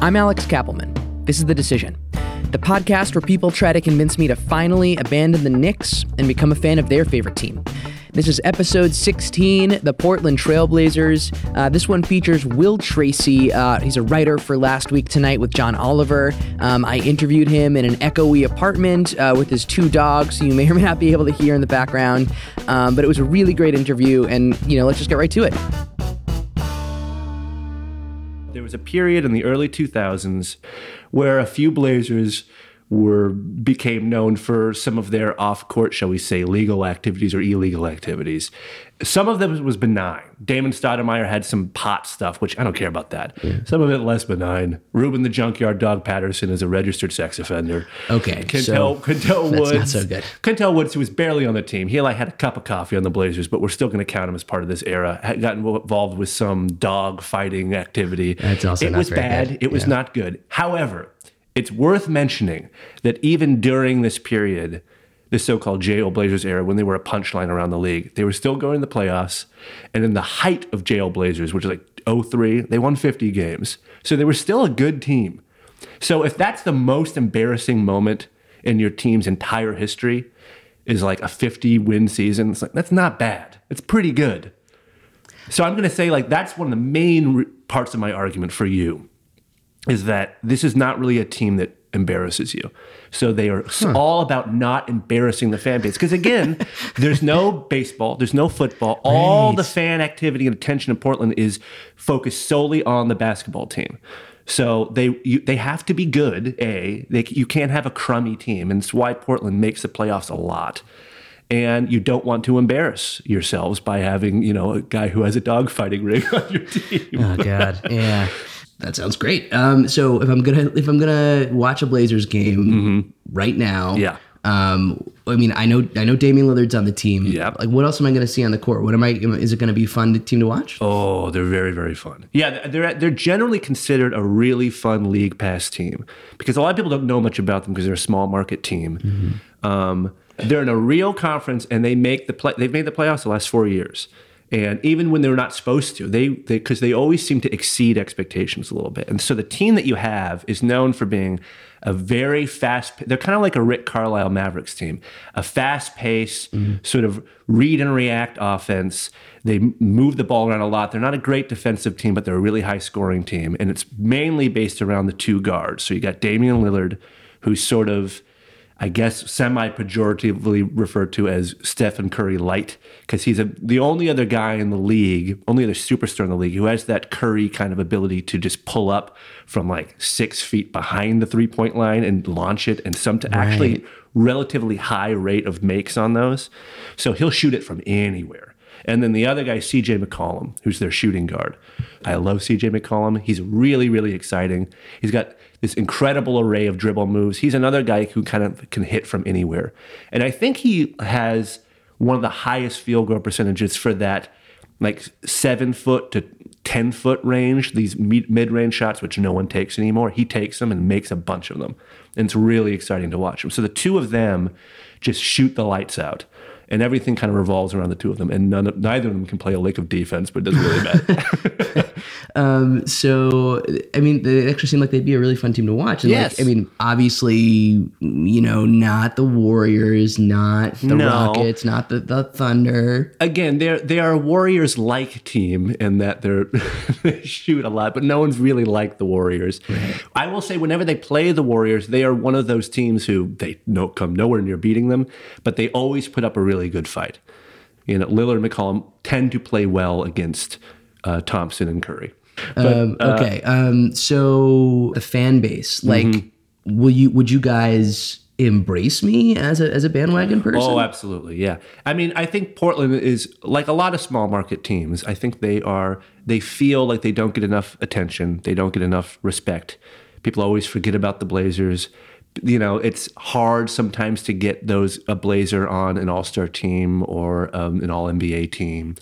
I'm Alex Kappelman. This is The Decision, the podcast where people try to convince me to finally abandon the Knicks and become a fan of their favorite team. This is episode 16, the Portland Trailblazers. Uh, this one features Will Tracy. Uh, he's a writer for Last Week Tonight with John Oliver. Um, I interviewed him in an echoey apartment uh, with his two dogs, you may or may not be able to hear in the background. Um, but it was a really great interview, and you know, let's just get right to it. There was a period in the early 2000s where a few Blazers were became known for some of their off-court, shall we say, legal activities or illegal activities. Some of them was benign. Damon Stoudemire had some pot stuff, which I don't care about that. Yeah. Some of it less benign. Ruben the Junkyard Dog Patterson is a registered sex offender. Okay, Qyntel, so Qyntel that's Woods. not so good. Qyntel Woods, who was barely on the team, he like had a cup of coffee on the Blazers, but we're still going to count him as part of this era. Had gotten involved with some dog fighting activity. That's also it not was very bad. good. It was Yeah. not good. However, it's worth mentioning that even during this period, the so-called Jail Blazers era, when they were a punchline around the league, they were still going to the playoffs. And in the height of Jail Blazers, which is like 03, they won 50 games. So they were still a good team. So if that's the most embarrassing moment in your team's entire history, is like a 50 win season, it's like that's not bad. It's pretty good. So I'm going to say like that's one of the main re- parts of my argument for you is that this is not really a team that embarrasses you. So they are s- all about not embarrassing the fan base. Because again, there's no baseball, there's no football. All the fan activity and attention in Portland is focused solely on the basketball team. So they you, they have to be good. A they, you can't have a crummy team, and it's why Portland makes the playoffs a lot. And you don't want to embarrass yourselves by having you know a guy who has a dogfighting ring on your team. Oh God, yeah. That sounds great. Um, so if I'm gonna if I'm gonna watch a Blazers game right now, Mm-hmm. Yeah. Um, I mean, I know I know Damian Lillard's on the team. Yep. Like, what else am I gonna see on the court? What am I? Is it gonna be a fun team to watch? Oh, they're very, very fun. Yeah, they're they're generally considered a really fun league pass team because a lot of people don't know much about them because they're a small market team. Um, they're in a real conference and they make the play. They've made the playoffs the last four years, and even when they're not supposed to, they because they, always seem to exceed expectations a little bit. And so the team that you have is known for being a very fast. They're kind of like a Rick Carlisle Mavericks team, a fast pace mm-hmm. sort of read and react offense. They move the ball around a lot. They're not a great defensive team, but they're a really high scoring team, and it's mainly based around the two guards. So you got Damian Lillard, who's sort of I guess semi pejoratively referred to as Stephen Curry light because he's a, the only other guy in the league, only other superstar in the league who has that Curry kind of ability to just pull up from like six feet behind the three point line and launch it, and some to actually relatively high rate of makes on those. So he'll shoot it from anywhere. And then the other guy, CJ McCollum, who's their shooting guard. I love CJ McCollum. He's really, really exciting. He's got this incredible array of dribble moves. He's another guy who kind of can hit from anywhere. And I think he has one of the highest field goal percentages for that like seven foot to 10 foot range, these mid range shots, which no one takes anymore. He takes them and makes a bunch of them. And it's really exciting to watch them. So the two of them just shoot the lights out. And everything kind of revolves around the two of them. And none neither of them can play a lick of defense, but it doesn't really matter. Um, so I mean, they actually seem like they'd be a really fun team to watch. And Yes. like, I mean, obviously, you know, not the Warriors, not the No. Rockets, not the, the Thunder. Again, they're they are a Warriors like team in that they're they shoot a lot, but no one's really like the Warriors. I will say whenever they play the Warriors, they are one of those teams who they no come nowhere near beating them, but they always put up a really good fight. You know, Lillard and McCollum tend to play well against uh, Thompson and Curry. But, Um, okay. Um, so the fan base, like, will you? Would you guys embrace me as a as a bandwagon person? Oh, absolutely. Yeah. I mean, I think Portland is like a lot of small market teams. I think they are, they feel like they don't get enough attention, they don't get enough respect. People always forget about the Blazers. You know, it's hard sometimes to get those, a Blazer on an all star team or um, an all NBA team.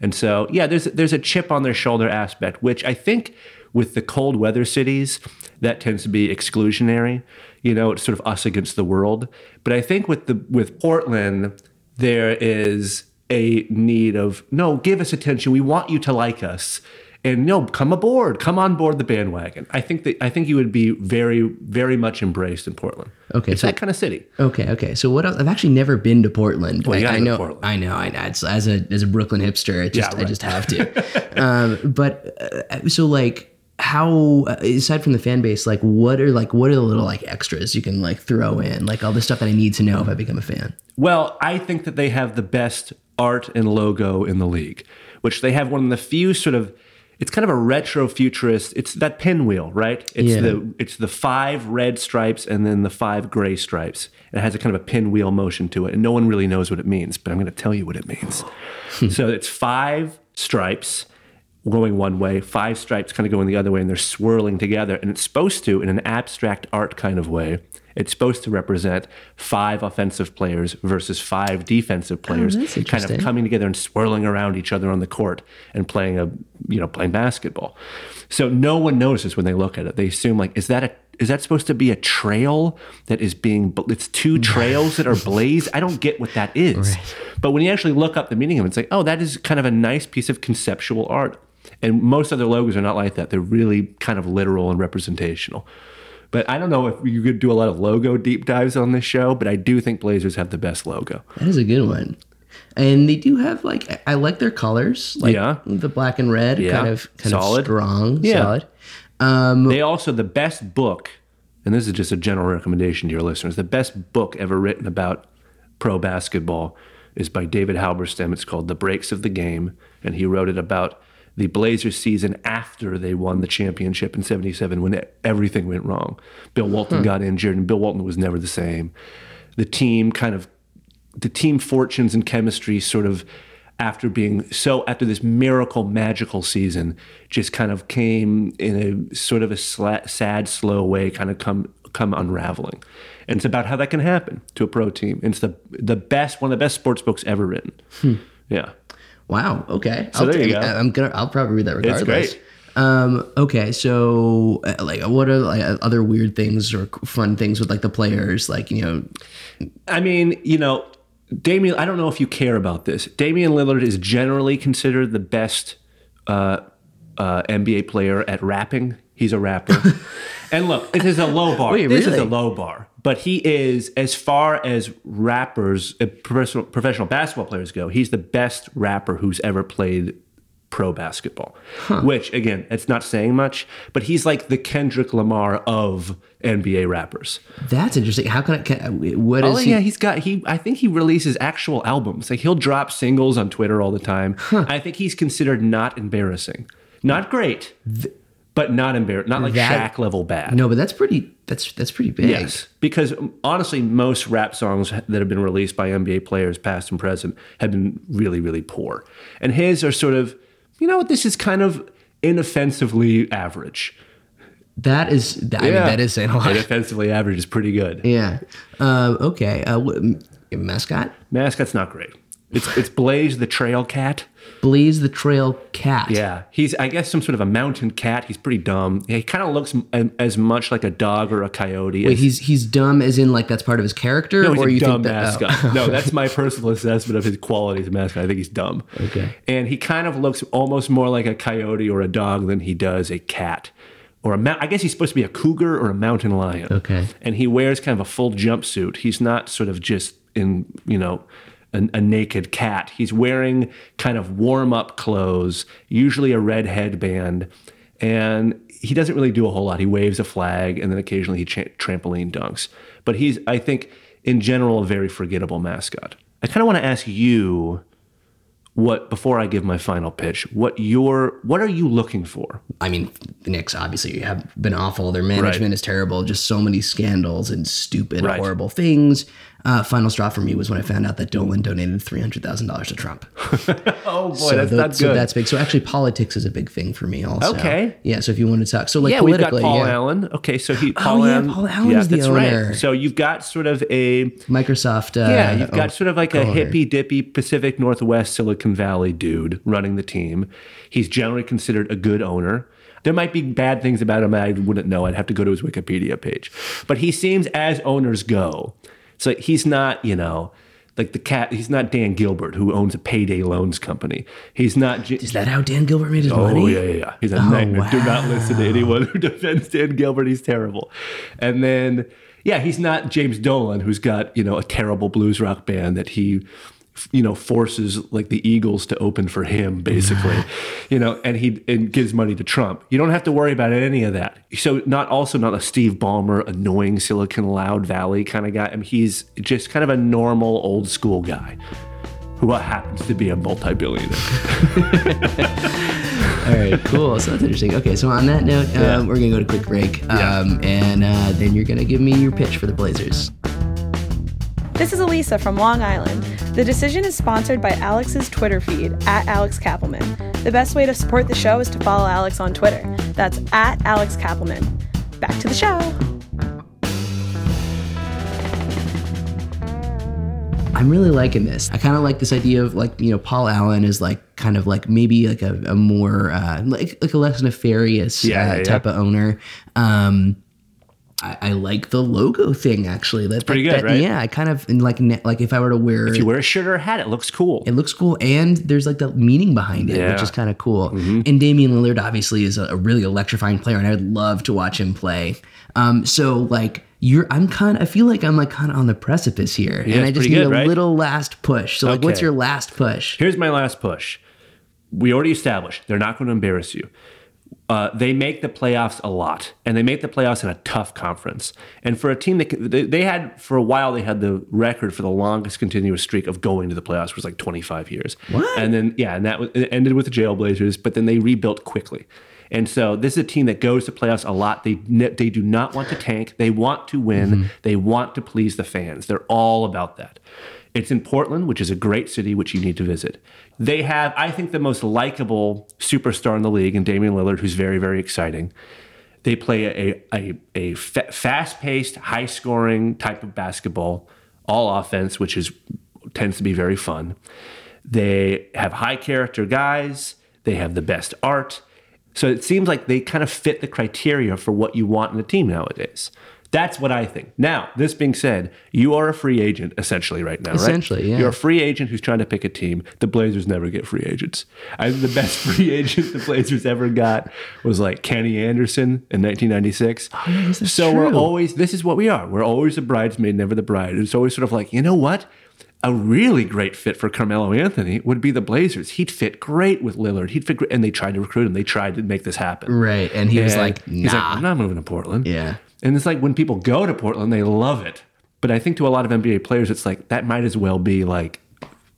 And so, yeah, there's there's a chip on their shoulder aspect, which I think with the cold weather cities, that tends to be exclusionary. You know, it's sort of us against the world. But I think with the with Portland, there is a need of no, give us attention. We want you to like us. And no, come aboard, come on board the bandwagon. I think that I think you would be very, very much embraced in Portland. Okay, it's so- that kind of city. Okay, okay. So what else? I've actually never been to Portland. Well, you I, I know, Portland. I know, I know. It's, as a as a Brooklyn hipster, I just Yeah, I just have to. um, but uh, so like how uh, aside from the fan base, like what are like what are the little like extras you can like throw in, like all the stuff that I need to know if I become a fan. Well, I think that they have the best art and logo in the league, which they have one of the few sort of. It's kind of a retro futurist. It's that pinwheel, right? It's Yeah. the it's the five red stripes and then the five gray stripes. It has a kind of a pinwheel motion to it, and no one really knows what it means. But I'm going to tell you what it means. Hmm. so it's five stripes going one way, five stripes kind of going the other way, and they're swirling together. And it's supposed to, in an abstract art kind of way, it's supposed to represent five offensive players versus five defensive oh, players, that's kind of coming together and swirling around each other on the court and playing a, you know, playing basketball. So no one notices when they look at it. They assume like, is that a is that supposed to be a trail that is being? It's two trails that are blazed. I don't get what that is. But when you actually look up the meaning of it, it's like, oh, that is kind of a nice piece of conceptual art. And most other logos are not like that. They're really kind of literal and representational. But I don't know if you could do a lot of logo deep dives on this show, but I do think Blazers have the best logo. That is a good one. And they do have like I- like their colors, like Yeah. the black and red, Yeah. kind of kind Solid. of strong, Yeah. solid. Um, They also, the best book, and this is just a general recommendation to your listeners, the best book ever written about pro basketball is by David Halberstam. It's called The Breaks of the Game. And he wrote it about the Blazers season after they won the championship in 77 when everything went wrong. Bill Walton hmm. got injured, and Bill Walton was never the same. The team kind of, the team fortunes and chemistry sort of after being so after this miracle magical season just kind of came in a sort of a sla- sad slow way kind of come come unraveling. And it's about how that can happen to a pro team. And it's the the best one of the best sports books ever written. Hmm. Yeah Wow. Okay. So I'll there you go. I'm gonna. I'll probably read that regardless. It's great. Um. Okay. So, uh, like, what are like other weird things or fun things with like the players? Like, you know, I mean, you know, Damian, I don't know if you care about this. Damian Lillard is generally considered the best uh, uh, NBA player at rapping. He's a rapper. and look, this is a low bar. Wait, this is a low bar. But he is, as far as rappers, uh, professional, professional basketball players go, he's the best rapper who's ever played pro basketball. Which, again, it's not saying much, but he's like the Kendrick Lamar of NBA rappers. that's interesting. How can I? Can, what is Oh he? yeah, he's got he. I think he releases actual albums. Like he'll drop singles on Twitter all the time. I think he's considered not embarrassing, not great, but not embarrassing, not like That- Shaq level bad. No, but that's pretty. That's that's pretty big. Yes, because honestly, most rap songs that have been released by NBA players, past and present, have been really, really poor. And his are sort of, you know what? This is kind of inoffensively average. That is. I mean, that is saying a lot. Inoffensively average is pretty good. Yeah. Um. Okay. Uh. Mascot. Mascot's not great. It's it's Blaze the Trail Cat. Blaze the Trail Cat. Yeah, he's I guess some sort of a mountain cat. He's pretty dumb. He kind of looks m- as much like a dog or a coyote. Wait, as, he's he's dumb as in like that's part of his character, no, he's or a you dumb think that? oh. mascot. no, that's my personal assessment of his quality as a mascot. I think he's dumb. Okay. and he kind of looks almost more like a coyote or a dog than he does a cat. Or a mount. I guess he's supposed to be a cougar or a mountain lion. Okay. And he wears kind of a full jumpsuit. He's not sort of just in, you know, a, a naked cat. He's wearing kind of warm up clothes, usually a red headband. And he doesn't really do a whole lot. He waves a flag and then occasionally he cha- trampoline dunks. But he's, I think, in general, a very forgettable mascot. I kind of want to ask you what before I give my final pitch, what your what are you looking for? I mean, the Knicks obviously have been awful. Their management is terrible. Just so many scandals and stupid, Right. horrible things. Uh, final straw for me was when I found out that Dolan donated three hundred thousand dollars to Trump. Oh boy, so that's tho- not so good. that's big. So actually, politics is a big thing for me. Also, Okay. Yeah. So if you want to talk, so like yeah, we've got Paul yeah. Allen. Okay, so he Paul Oh, yeah, Allen. Paul Allen is the that's owner. right. So you've got sort of a Microsoft. Uh, yeah, you've got oh, sort of like a hippy dippy Pacific Northwest Silicon Valley dude running the team. He's generally considered a good owner. There might be bad things about him I wouldn't know. I'd have to go to his Wikipedia page. But he seems as owners go. So he's not, you know, like the cat. He's not Dan Gilbert who owns a payday loans company. He's not. J- Is that how Dan Gilbert made his Oh money? yeah, yeah, yeah. He's a oh, nightmare. Do not listen to anyone who defends Dan Gilbert. He's terrible. And then, yeah, he's not James Dolan, who's got you know a terrible blues rock band that he, you know, forces like the Eagles to open for him, basically, you know, and he and gives money to Trump. You don't have to worry about any of that. So not also not a Steve Ballmer, annoying Silicon Loud Valley kind of guy. I mean, he's just kind of a normal old school guy. Who happens to be a multi-billionaire? All right, cool. So that's interesting. Okay, so on that note, um, we're gonna go to a quick break, um, and uh, then you're gonna give me your pitch for the Blazers. This is Elisa from Long Island. The decision is sponsored by Alex's Twitter feed, at Alex Kappelman. The best way to support the show is to follow Alex on Twitter. That's at Alex Kappelman. Back to the show. I'm really liking this. I kind of like this idea of like you know Paul Allen is like kind of like maybe like a, a more uh, like like a less nefarious Yeah, uh, yeah, yeah. type of owner. Um, I, I like the logo thing actually. That's pretty good, right? Yeah, I kind of like like if I were to wear If you wear a shirt or a hat, it looks cool. it looks cool and there's like the meaning behind it which Yeah. Mm-hmm. is kind of cool and Damian Lillard obviously is a, really electrifying player and I would love to watch him play um so like you're I'm kind of I feel like I'm like kind of on the precipice here Yeah, and I just need good, a right? little last push so like what's your last push Here's my last push. We already established they're not going to embarrass you. Uh, they make the playoffs a lot, and they make the playoffs in a tough conference. And for a team that they, they had for a while, they had the record for the longest continuous streak of going to the playoffs was like 25 years. What? And then yeah, and that was, it ended with the Jailblazers, but then they rebuilt quickly. And so this is a team that goes to playoffs a lot. They they do not want to tank. They want to win. They want to please the fans. They're all about that. It's in Portland, which is a great city, which you need to visit. They have, I think, the most likable superstar in the league, in Damian Lillard, who's very, very exciting. They play a, a, a fa- fast-paced, high-scoring type of basketball, all offense, which is tends to be very fun. They have high character guys. They have the best art. So it seems like they kind of fit the criteria for what you want in a team nowadays. That's what I think. Now, this being said, you are a free agent essentially right now, right? Essentially, yeah. You're a free agent who's trying to pick a team. The Blazers never get free agents. I think the best free agent the Blazers ever got was like Kenny Anderson in 1996. that's so we're always this is what we are. We're always a bridesmaid, never the bride. It's always sort of like, you know what? A really great fit for Carmelo Anthony would be the Blazers. He'd fit great with Lillard. He'd fit great, and they tried to recruit him. They tried to make this happen. right and he was And like he's like, nah I'm not moving to Portland. Yeah. And it's like when people go to Portland, they love it. But I think to a lot of NBA players, it's like that might as well be like,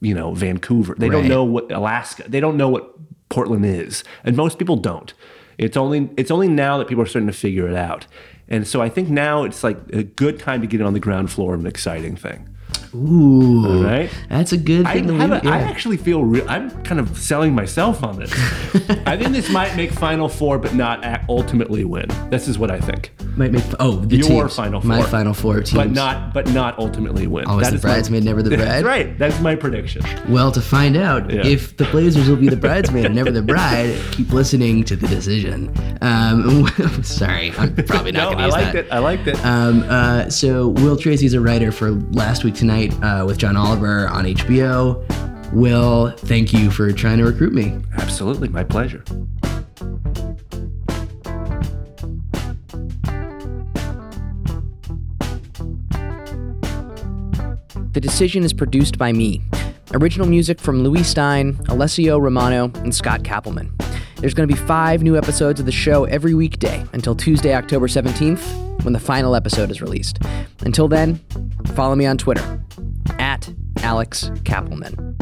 you know, Vancouver. They don't know what Alaska. They don't know what Portland is, and most people don't. It's only it's only now that people are starting to figure it out. And so I think now it's like a good time to get it on the ground floor of an exciting thing. Ooh Right? that's a good I, thing to have leave, a, I yeah. actually feel real. I'm kind of selling myself on this. I think this might make Final Four, but not ultimately win. This is what I think. might make oh the Your teams. Final my final four teams but not but not ultimately win. always That the is my- bridesmaid never the bride That's right. That's my prediction. Well, to find out Yeah. if the Blazers will be the bridesmaid and never the bride, keep listening to the decision. Um, sorry, I'm probably not No, going to I use liked that. it. I liked it. Um, uh, so Will Tracy's a writer for Last Week Tonight uh, with John Oliver on HBO. Will, thank you for trying to recruit me. Absolutely, my pleasure. The Decision is produced by me. Original music from Louis Stein, Alessio Romano, and Scott Kappelman. There's going to be five new episodes of the show every weekday until Tuesday, October 17th, when the final episode is released. Until then, follow me on Twitter at Alex Kappelman.